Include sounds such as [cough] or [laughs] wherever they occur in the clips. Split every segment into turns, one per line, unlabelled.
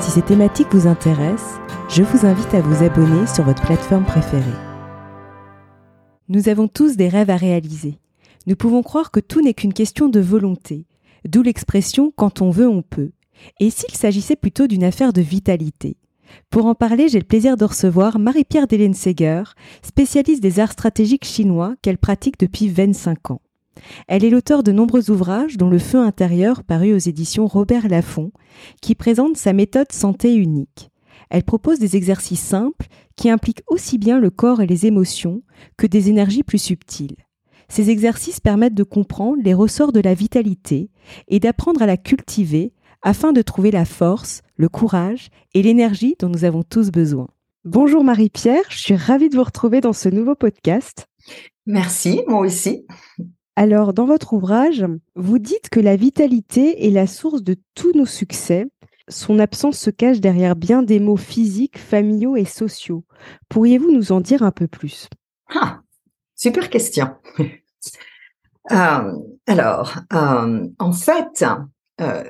Si ces thématiques vous intéressent, je vous invite à vous abonner sur votre plateforme préférée. Nous avons tous des rêves à réaliser. Nous pouvons croire que tout n'est qu'une question de volonté, d'où l'expression quand on veut, on peut. Et s'il s'agissait plutôt d'une affaire de vitalité Pour en parler, j'ai le plaisir de recevoir Marie-Pierre Délène Seger, spécialiste des arts stratégiques chinois qu'elle pratique depuis 25 ans. Elle est l'auteur de nombreux ouvrages, dont Le Feu intérieur, paru aux éditions Robert Laffont, qui présente sa méthode santé unique. Elle propose des exercices simples qui impliquent aussi bien le corps et les émotions que des énergies plus subtiles. Ces exercices permettent de comprendre les ressorts de la vitalité et d'apprendre à la cultiver afin de trouver la force, le courage et l'énergie dont nous avons tous besoin. Bonjour Marie-Pierre, je suis ravie de vous retrouver dans ce nouveau podcast.
Merci, moi aussi.
Alors, dans votre ouvrage, vous dites que la vitalité est la source de tous nos succès. Son absence se cache derrière bien des mots physiques, familiaux et sociaux. Pourriez-vous nous en dire un peu plus?
Ah, Super question. [laughs] Euh, alors, euh, en fait, euh,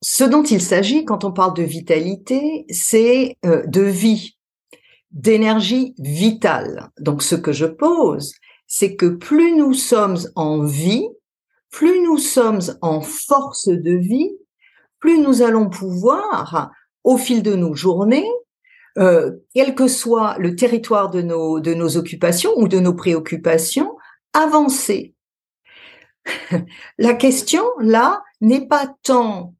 ce dont il s'agit quand on parle de vitalité, c'est de vie, d'énergie vitale. Donc, ce que je pose, c'est que plus nous sommes en vie, plus nous sommes en force de vie, plus nous allons pouvoir, au fil de nos journées, euh, quel que soit le territoire de nos, de nos occupations ou de nos préoccupations, avancer. [laughs] la question, là, n'est pas tant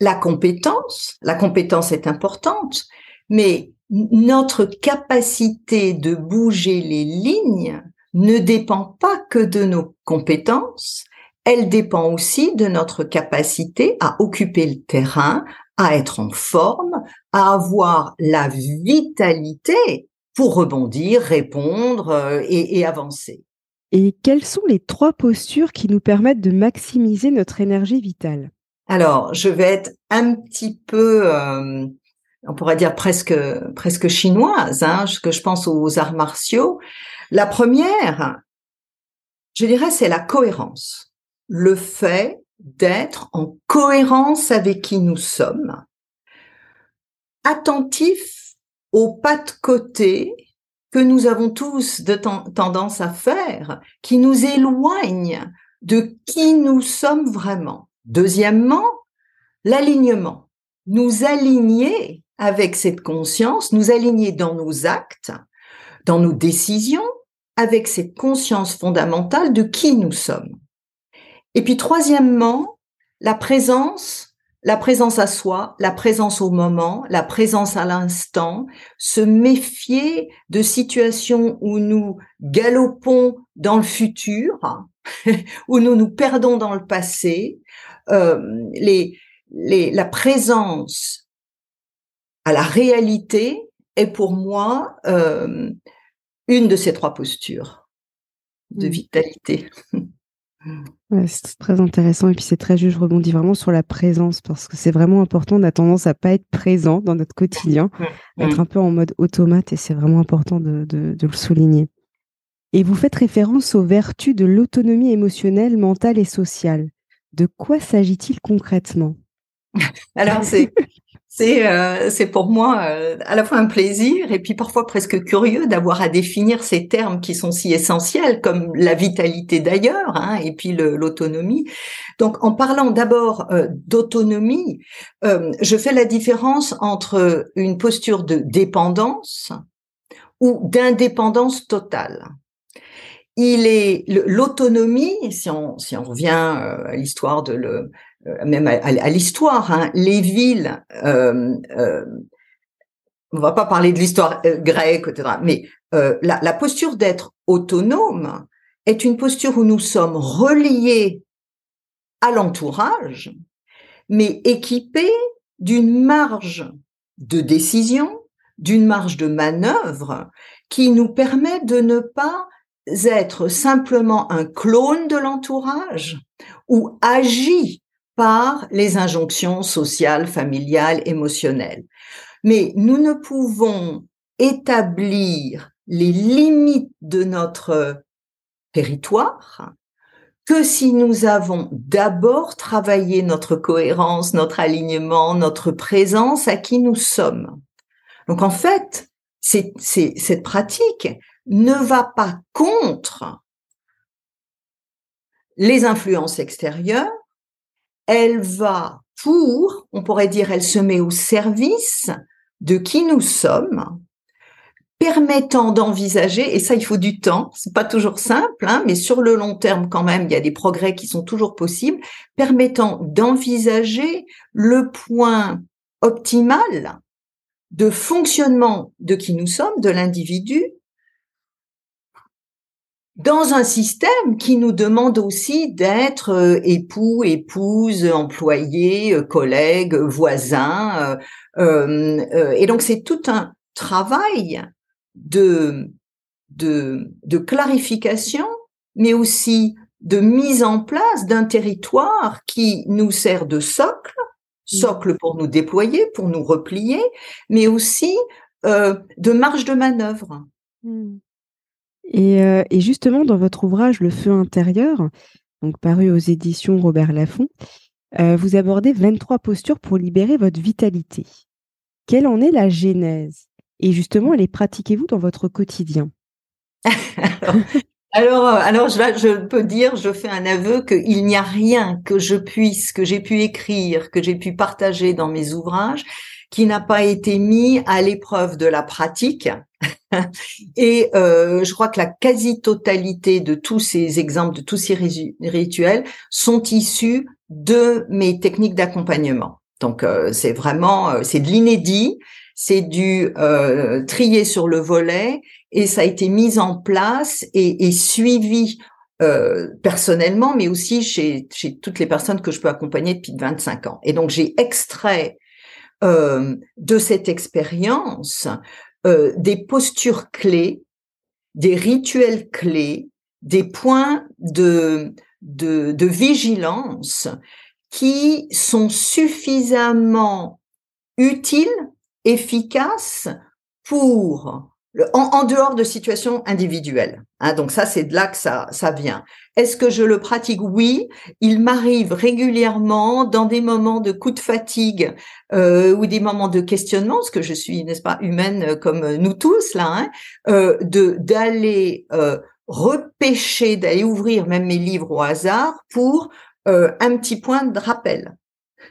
la compétence, la compétence est importante, mais notre capacité de bouger les lignes ne dépend pas que de nos compétences, elle dépend aussi de notre capacité à occuper le terrain, à être en forme, à avoir la vitalité pour rebondir, répondre euh, et, avancer.
Et quelles sont les trois postures qui nous permettent de maximiser notre énergie vitale?
Alors, je vais être un petit peu euh, on pourrait dire presque presque chinoise, hein, que je pense aux arts martiaux. La première, je dirais, c'est la cohérence, le fait d'être en cohérence avec qui nous sommes, attentif aux pas de côté que nous avons tous de tendance à faire, qui nous éloignent de qui nous sommes vraiment. Deuxièmement, l'alignement. Nous aligner avec cette conscience, nous aligner dans nos actes, dans nos décisions, avec cette conscience fondamentale de qui nous sommes. Et puis troisièmement, la présence, la présence à soi, la présence au moment, la présence à l'instant, se méfier de situations où nous galopons dans le futur, [laughs] où nous nous perdons dans le passé, euh, les, les, la présence à la réalité est pour moi euh, une de ces trois postures de mmh. vitalité. [laughs]
c'est très intéressant et puis c'est très juste. Je rebondis vraiment sur la présence parce que c'est vraiment important. On a tendance à pas être présent dans notre quotidien, mmh. être un peu en mode automate et c'est vraiment important de, de, le souligner. Et vous faites référence aux vertus de l'autonomie émotionnelle, mentale et sociale. De quoi s'agit-il concrètement? [laughs]
Alors c'est c'est euh, pour moi euh, à la fois un plaisir et puis parfois presque curieux d'avoir à définir ces termes qui sont si essentiels comme la vitalité d'ailleurs hein, et puis l'autonomie. Donc en parlant d'abord euh, d'autonomie, je fais la différence entre une posture de dépendance ou d'indépendance totale il est l'autonomie, si on, si on revient à l'histoire de euh, même à, l'histoire, hein, les villes, euh, euh, on va pas parler de l'histoire euh, grecque, etc., mais la, la, posture d'être autonome est une posture où nous sommes reliés à l'entourage, mais équipés d'une marge de décision, d'une marge de manœuvre qui nous permet de ne pas être simplement un clone de l'entourage ou agi par les injonctions sociales, familiales, émotionnelles. Mais nous ne pouvons établir les limites de notre territoire que si nous avons d'abord travaillé notre cohérence, notre alignement, notre présence à qui nous sommes. Donc en fait, cette pratique ne va pas contre les influences extérieures, elle va pour, on pourrait dire, elle se met au service de qui nous sommes, permettant d'envisager, et ça il faut du temps, c'est pas toujours simple, hein, mais sur le long terme quand même, il y a des progrès qui sont toujours possibles, permettant d'envisager le point optimal de fonctionnement de qui nous sommes, de l'individu, dans un système qui nous demande aussi d'être euh, époux, épouse, employé, euh, collègue, voisin. Euh, et donc c'est tout un travail de, de, de clarification, mais aussi de mise en place d'un territoire qui nous sert de socle, mmh. socle pour nous déployer, pour nous replier, mais aussi de marge de manœuvre.
Euh, et, justement, dans votre ouvrage Le feu intérieur, donc paru aux éditions Robert Laffont, euh, vous abordez 23 postures pour libérer votre vitalité. Quelle en est la genèse? Et justement, les pratiquez-vous dans votre quotidien? [laughs]
Alors, euh, alors je, je, peux dire, je fais un aveu qu'il n'y a rien que je puisse, que j'ai pu écrire, que j'ai pu partager dans mes ouvrages, qui n'a pas été mis à l'épreuve de la pratique Et euh, je crois que la quasi-totalité de tous ces exemples, de tous ces rituels sont issus de mes techniques d'accompagnement. Donc euh, c'est vraiment, euh, c'est de l'inédit, c'est du trier sur le volet et ça a été mis en place et, et suivi personnellement, mais aussi chez, chez toutes les personnes que je peux accompagner depuis 25 ans. Et donc j'ai extrait de cette expérience euh, des postures clés, des rituels clés, des points de, de, de vigilance qui sont suffisamment utiles, efficaces pour en, dehors de situations individuelles. Hein, donc ça, c'est de là que ça, ça vient. Est-ce que je le pratique? Oui, il m'arrive régulièrement dans des moments de coup de fatigue euh, ou des moments de questionnement, parce que je suis, n'est-ce pas, humaine comme nous tous là, hein, euh, de d'aller euh, repêcher, d'aller ouvrir même mes livres au hasard pour un petit point de rappel.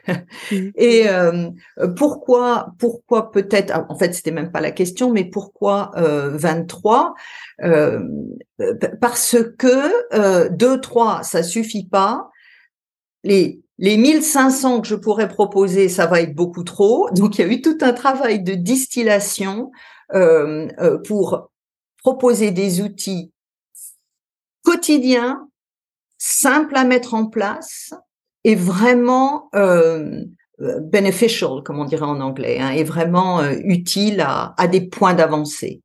Mmh. [laughs] Et euh, pourquoi, pourquoi peut-être, ah, en fait, c'était même pas la question, mais pourquoi euh, 23 euh, Parce que euh, 2, 3, ça suffit pas. Les les 1500 que je pourrais proposer, ça va être beaucoup trop. [laughs] Donc, il y a eu tout un travail de distillation euh, euh pour proposer des outils quotidiens, simples à mettre en place, est vraiment euh, beneficial, comme on dirait en anglais, hein, est vraiment euh, utile à, à, des points d'avancée.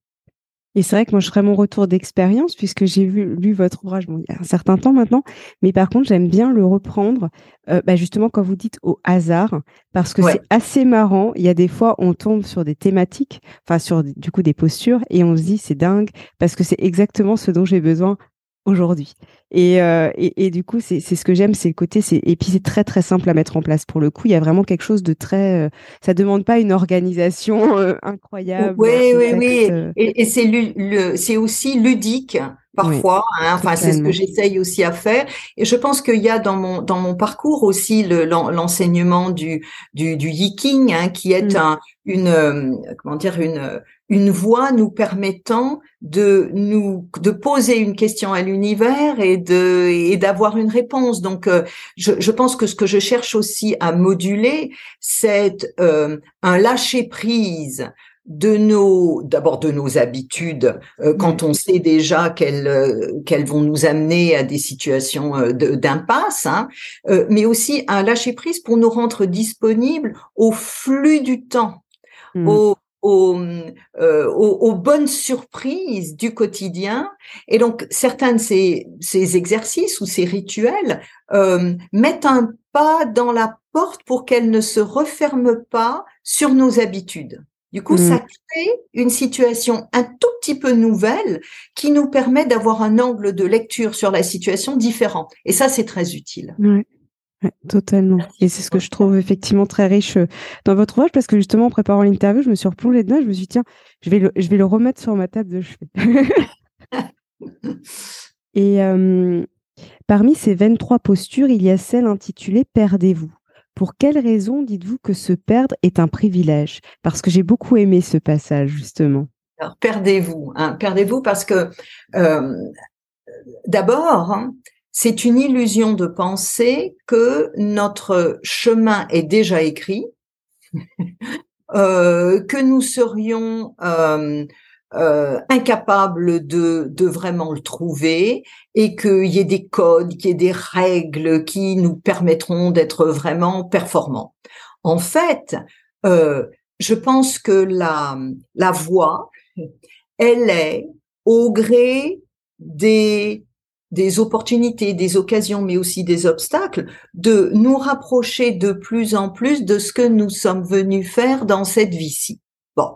Et c'est vrai que moi, je ferai mon retour d'expérience puisque j'ai vu, lu votre ouvrage bon, il y a un certain temps maintenant. Mais par contre, j'aime bien le reprendre, euh, bah justement, quand vous dites au hasard, parce que c'est assez marrant. Il y a des fois, on tombe sur des thématiques, enfin, sur du coup des postures, et on se dit, c'est dingue, parce que c'est exactement ce dont j'ai besoin aujourd'hui. Euh, et, et, du coup, c'est ce que j'aime, c'est le côté, et puis c'est très très simple à mettre en place. Pour le coup, il y a vraiment quelque chose de très, euh, ça demande pas une organisation euh, incroyable.
Oui, oui, oui. Et, et c'est aussi ludique parfois. Hein, enfin, c'est ce que j'essaye aussi à faire. Et je pense qu'il y a dans mon dans mon parcours aussi l'enseignement du du, du yiking, hein, qui est mmh. un, une comment dire une une voie nous permettant de nous de poser une question à l'univers et de et d'avoir une réponse. Donc, euh, je, je, pense que ce que je cherche aussi à moduler, c'est euh, un lâcher prise de nos d'abord de nos habitudes euh, quand on sait déjà qu'elles qu'elles vont nous amener à des situations d'impasse hein, mais aussi un lâcher prise pour nous rendre disponibles au flux du temps mmh. Aux, euh, aux, bonnes surprises du quotidien. Et donc, certains de ces, ces exercices ou ces rituels euh, mettent un pas dans la porte pour qu'elle ne se referme pas sur nos habitudes. Du coup, ça mmh. crée une situation un tout petit peu nouvelle qui nous permet d'avoir un angle de lecture sur la situation différent. Et ça, c'est très utile.
Ouais. totalement. Et c'est ce que je trouve effectivement très riche euh, dans votre ouvrage parce que justement en préparant l'interview, je me suis replongée dedans, je me suis dit tiens, je vais le, je vais le remettre sur ma table de chevet. [laughs] et euh, parmi ces 23 postures, il y a celle intitulée Perdez-vous. Pour quelle raison dites-vous que se perdre est un privilège? Parce que j'ai beaucoup aimé ce passage, justement.
Alors, perdez-vous, hein, perdez-vous parce que euh, d'abord, hein, c'est une illusion de penser que notre chemin est déjà écrit, [laughs] euh, que nous serions euh, euh, incapable de, vraiment le trouver et qu'il y ait des codes, qu'il y ait des règles qui nous permettront d'être vraiment performants. En fait, je pense que la, la voie, elle est au gré des des opportunités, des occasions, mais aussi des obstacles, de nous rapprocher de plus en plus de ce que nous sommes venus faire dans cette vie-ci. Bon.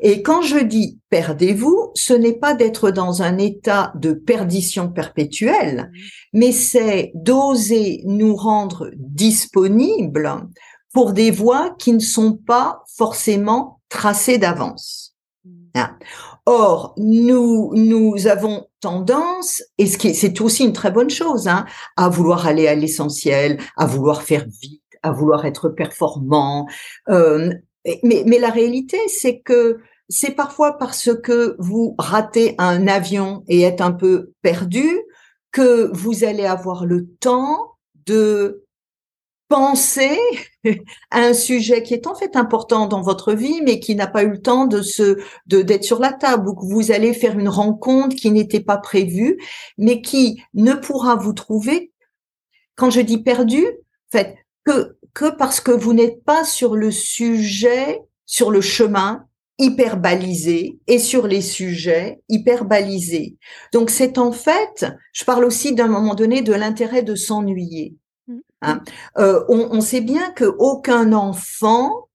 Et quand je dis perdez-vous, ce n'est pas d'être dans un état de perdition perpétuelle, mais c'est d'oser nous rendre disponibles pour des voies qui ne sont pas forcément tracées d'avance. Or, nous, nous avons tendance, et c'est aussi une très bonne chose, hein, à vouloir aller à l'essentiel, à vouloir faire vite, à vouloir être performant, euh, mais, mais la réalité, c'est que c'est parfois parce que vous ratez un avion et êtes un peu perdu que vous allez avoir le temps de penser [laughs] à un sujet qui est en fait important dans votre vie, mais qui n'a pas eu le temps de se, d'être sur la table, ou que vous allez faire une rencontre qui n'était pas prévue, mais qui ne pourra vous trouver, quand je dis perdu, fait, que que parce que vous n'êtes pas sur le sujet, sur le chemin hyper balisé et sur les sujets hyper balisés. Donc c'est en fait, je parle aussi d'un moment donné de l'intérêt de s'ennuyer. Mmh. Hein. Euh, on, on, sait bien que aucun enfant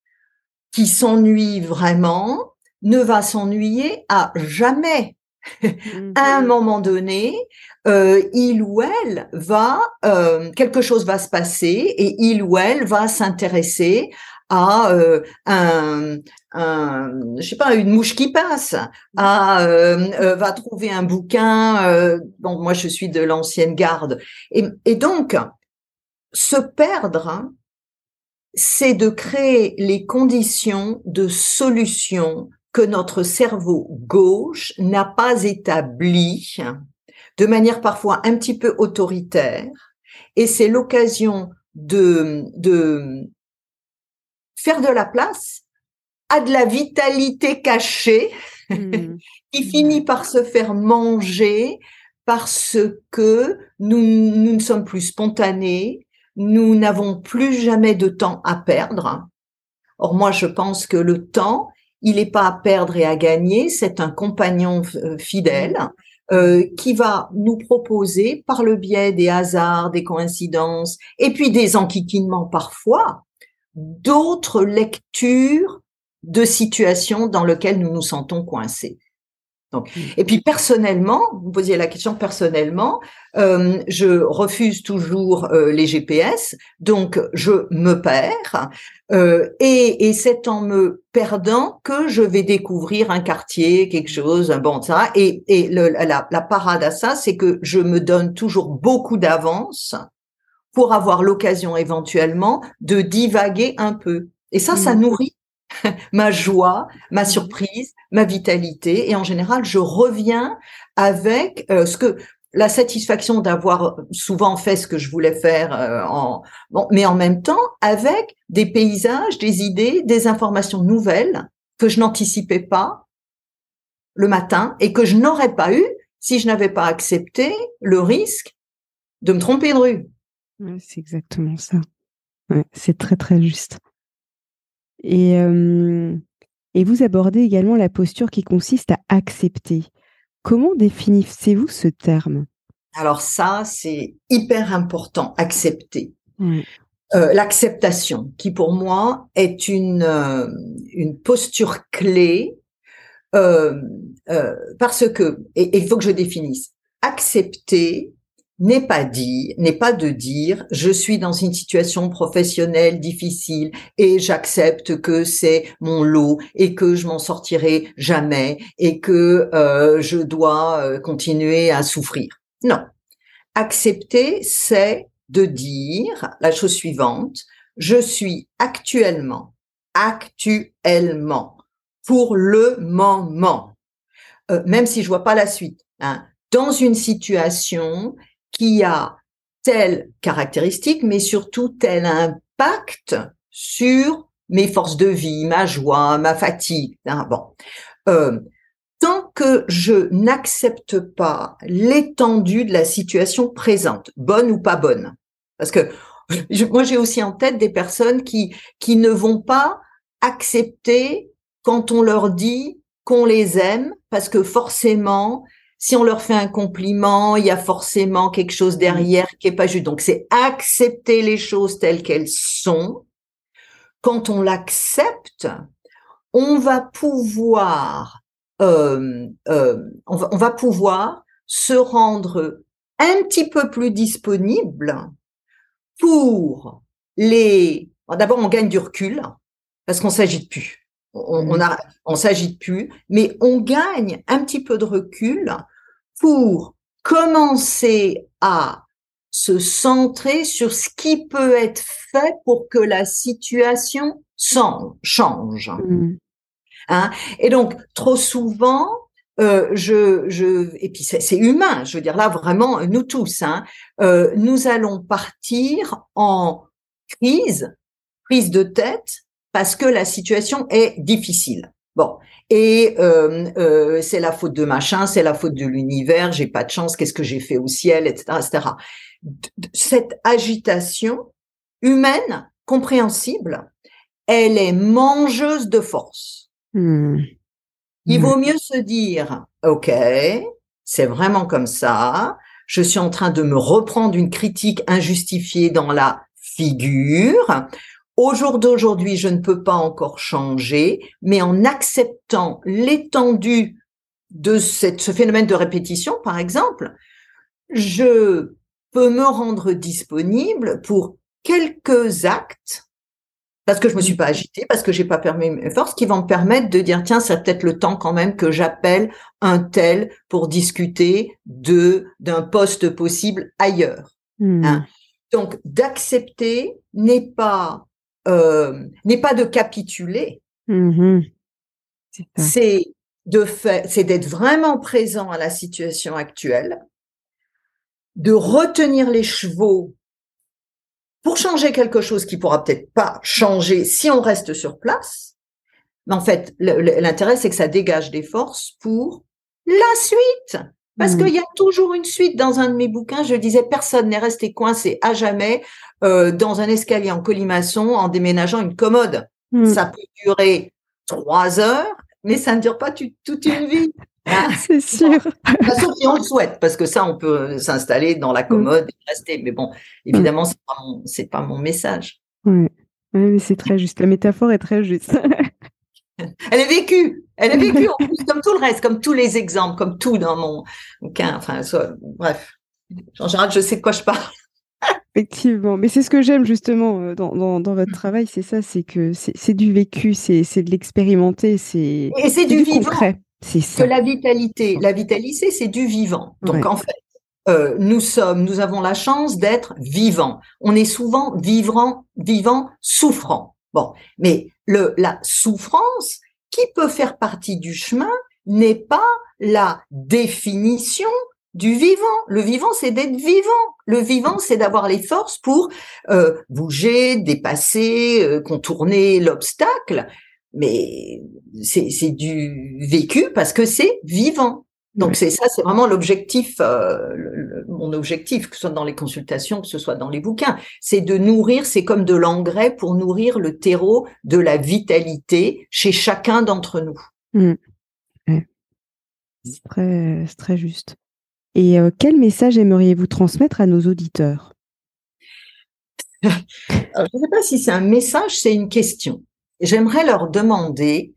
qui s'ennuie vraiment ne va s'ennuyer à jamais. Mmh. [laughs] à un moment donné, euh, il ou elle va, euh, quelque chose va se passer et il ou elle va s'intéresser à euh, un, un, je sais pas, une mouche qui passe, à va trouver un bouquin. bon, moi je suis de l'ancienne garde et, et donc se perdre, hein, c'est de créer les conditions de solution que notre cerveau gauche n'a pas établi de manière parfois un petit peu autoritaire. Et c'est l'occasion de, de faire de la place à de la vitalité cachée mmh. [laughs] qui finit par se faire manger parce que nous, nous ne sommes plus spontanés, nous n'avons plus jamais de temps à perdre. Or, moi, je pense que le temps, il n'est pas à perdre et à gagner, c'est un compagnon euh, fidèle euh, qui va nous proposer, par le biais des hasards, des coïncidences, et puis des enquiquinements parfois, d'autres lectures de situations dans lesquelles nous nous sentons coincés. Donc, et puis personnellement, vous posiez la question personnellement, euh, je refuse toujours euh, les GPS, donc je me perds, euh, et, et c'est en me perdant que je vais découvrir un quartier, quelque chose, un bon ça. Et, et le, la, la parade à ça, c'est que je me donne toujours beaucoup d'avance pour avoir l'occasion éventuellement de divaguer un peu. Et ça, ça mmh. nourrit [laughs] ma joie, ma surprise, ma vitalité. Et en général, je reviens avec euh, ce que la satisfaction d'avoir souvent fait ce que je voulais faire euh, en bon, mais en même temps avec des paysages, des idées, des informations nouvelles que je n'anticipais pas le matin et que je n'aurais pas eu si je n'avais pas accepté le risque de me tromper de rue.
c'est exactement ça. c'est très très juste. Et Et vous abordez également la posture qui consiste à accepter. Comment définissez-vous ce terme?
Alors ça, c'est hyper important, accepter. Euh, l'acceptation, qui pour moi est une, euh, une posture clé, euh, parce que, et il faut que je définisse, accepter n'est pas dit, n'est pas de dire je suis dans une situation professionnelle difficile et j'accepte que c'est mon lot et que je m'en sortirai jamais et que je dois continuer à souffrir. Non. Accepter, c'est de dire la chose suivante, je suis actuellement, actuellement, pour le moment, euh, même si je vois pas la suite, hein, dans une situation qui a telle caractéristique, mais surtout tel impact sur mes forces de vie, ma joie, ma fatigue. Hein, bon, euh, tant que je n'accepte pas l'étendue de la situation présente, bonne ou pas bonne, parce que [laughs] moi, j'ai aussi en tête des personnes qui, qui ne vont pas accepter quand on leur dit qu'on les aime, parce que forcément, si on leur fait un compliment, il y a forcément quelque chose derrière qui est pas juste. Donc, c'est accepter les choses telles qu'elles sont. Quand on l'accepte, on va pouvoir, euh, euh, on, va, on va pouvoir se rendre un petit peu plus disponible pour les. D'abord, on gagne du recul parce qu'on s'agite plus. On, on, mmh. on s'agite plus, mais on gagne un petit peu de recul pour commencer à se centrer sur ce qui peut être fait pour que la situation change. Mmh. Hein? Et donc, trop souvent, euh, je, je, et puis c'est humain, je veux dire là vraiment nous tous, hein, euh, nous allons partir en crise, prise de tête, parce que la situation est difficile. Bon, et euh, euh, c'est la faute de machin, c'est la faute de l'univers, j'ai pas de chance, qu'est-ce que j'ai fait au ciel, etc., etc. Cette agitation humaine, compréhensible, elle est mangeuse de force. Mmh. Il vaut mieux se dire, OK, c'est vraiment comme ça. Je suis en train de me reprendre une critique injustifiée dans la figure. Au jour d'aujourd'hui, je ne peux pas encore changer, mais en acceptant l'étendue de cette, ce phénomène de répétition, par exemple, je peux me rendre disponible pour quelques actes parce que je me suis pas agitée, parce que j'ai pas permis mes forces, qui vont me permettre de dire tiens, c'est peut-être le temps quand même que j'appelle un tel pour discuter de d'un poste possible ailleurs. Hmm. Hein. Donc d'accepter n'est pas euh, n'est pas de capituler, mm-hmm. c'est de faire, c'est d'être vraiment présent à la situation actuelle, de retenir les chevaux pour changer quelque chose qui pourra peut-être pas changer si on reste sur place. Mais en fait, l'intérêt, c'est que ça dégage des forces pour la suite. Parce mmh. qu'il y a toujours une suite dans un de mes bouquins. Je disais, personne n'est resté coincé à jamais euh, dans un escalier en colimaçon en déménageant une commode. Mmh. Ça peut durer trois heures, mais ça ne dure pas toute une vie. [laughs]
C'est sûr.
Sauf si on le souhaite, parce que ça, on peut s'installer dans la mm. commode et rester. Mais bon, évidemment, c'est pas mon, pas mon message.
Oui, mais c'est très [laughs] juste. La métaphore est très juste. [laughs]
Elle est vécue. Elle est vécue en plus, comme tout le reste, comme tous les exemples, comme tout dans mon bouquin. Enfin, bref. En général, je sais de quoi je parle.
Effectivement, mais c'est ce que j'aime justement euh, dans, dans, dans, votre travail, c'est ça, c'est que c'est du vécu, c'est de l'expérimenter, c'est
et c'est du, du, vivant. Concret. C'est Que la vitalité, la vitalité, c'est du vivant. Donc en fait, euh, nous sommes, nous avons la chance d'être vivants. On est souvent vivant, vivant, souffrant. Bon, mais le, la souffrance qui peut faire partie du chemin n'est pas la définition du vivant. Le vivant, c'est d'être vivant. Le vivant, c'est d'avoir les forces pour euh, bouger, dépasser, euh, contourner l'obstacle mais c'est du vécu parce que c'est vivant. Donc c'est ça, c'est vraiment l'objectif, euh, mon objectif, que ce soit dans les consultations, que ce soit dans les bouquins, c'est de nourrir, c'est comme de l'engrais pour nourrir le terreau de la vitalité chez chacun d'entre nous.
Mmh. C'est très, très, juste. Et euh, quel message aimeriez-vous transmettre à nos auditeurs? [laughs]
Je ne sais pas si c'est un message, c'est une question. J'aimerais leur demander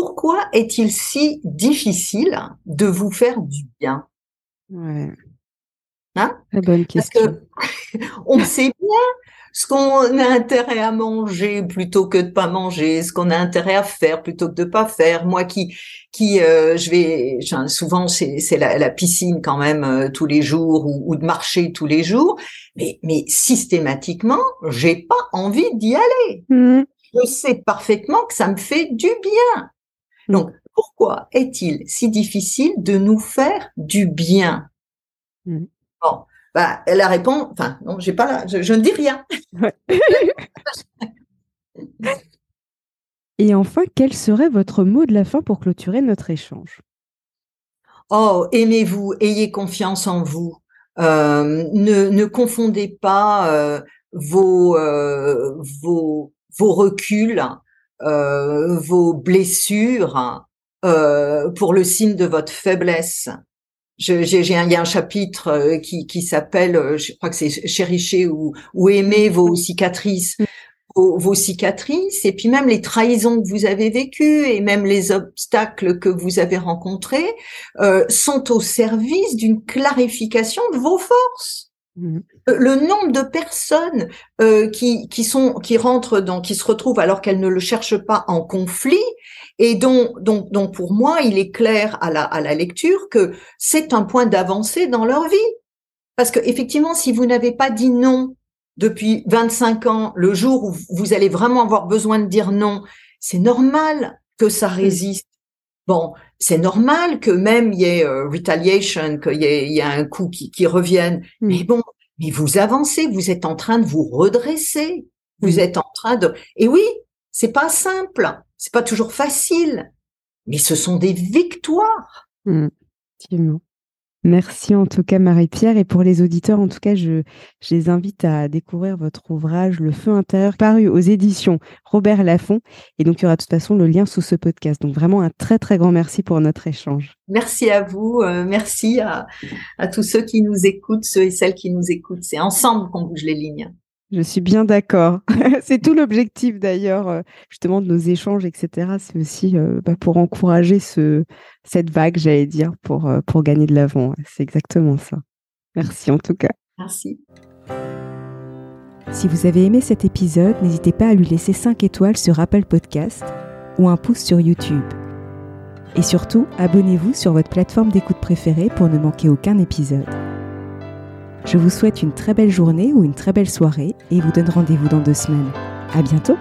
pourquoi est-il si difficile de vous faire du bien?
Ouais.
Hein?
Bonne question.
Parce que [laughs] on sait bien ce qu'on a intérêt à manger plutôt que de pas manger, ce qu'on a intérêt à faire plutôt que de pas faire. Moi qui qui euh, je vais souvent c'est c'est la, la, piscine quand même euh, tous les jours ou, ou, de marcher tous les jours, mais mais systématiquement j'ai pas envie d'y aller. Mmh. Je sais parfaitement que ça me fait du bien. Donc, pourquoi est-il si difficile de nous faire du bien mmh. Bon, bah, la réponse, enfin, non, j'ai pas, je, je, ne dis rien. [laughs]
Et enfin, quel serait votre mot de la fin pour clôturer notre échange?
Oh, aimez-vous, ayez confiance en vous. Euh, ne, ne, confondez pas euh, vos, euh, vos, vos reculs euh, vos blessures euh, pour le signe de votre faiblesse. J'ai, il y a un chapitre euh, qui, qui s'appelle, je crois que c'est chéricher ou, ou aimer vos cicatrices, vos, vos, cicatrices, et puis même les trahisons que vous avez vécues et même les obstacles que vous avez rencontrés euh, sont au service d'une clarification de vos forces. Mmh. Le nombre de personnes euh, qui, qui sont qui rentrent dans qui se retrouvent alors qu'elles ne le cherchent pas en conflit et dont donc donc pour moi il est clair à la à la lecture que c'est un point d'avancée dans leur vie parce que effectivement si vous n'avez pas dit non depuis 25 ans le jour où vous allez vraiment avoir besoin de dire non c'est normal que ça mmh. résiste Bon, c'est normal que même il y ait euh, retaliation, qu'il y, ait, un coup qui, qui revienne. Mm. Mais bon, mais vous avancez, vous êtes en train de vous redresser. Vous mm. êtes en train de. Et oui, c'est pas simple, c'est pas toujours facile, mais ce sont des victoires.
Mmh, Merci en tout cas Marie-Pierre. Et pour les auditeurs en tout cas je, les invite à découvrir votre ouvrage Le feu intérieur paru aux éditions Robert Laffont. Et donc il y aura de toute façon le lien sous ce podcast. Donc vraiment un très très grand merci pour notre échange.
Merci à vous, euh, merci à tous ceux qui nous écoutent, ceux et celles qui nous écoutent, c'est ensemble qu'on bouge les lignes.
Je suis bien d'accord. [laughs] c'est tout l'objectif d'ailleurs, euh, justement, de nos échanges, etc. C'est aussi euh, bah, pour encourager ce, cette vague, j'allais dire, pour, euh, pour gagner de l'avant. C'est exactement ça. Merci en tout cas.
Merci.
Si vous avez aimé cet épisode, n'hésitez pas à lui laisser 5 étoiles sur Apple Podcast ou un pouce sur YouTube. Et surtout, abonnez-vous sur votre plateforme d'écoute préférée pour ne manquer aucun épisode. Je vous souhaite une très belle journée ou une très belle soirée et vous donne rendez-vous dans deux semaines. À bientôt!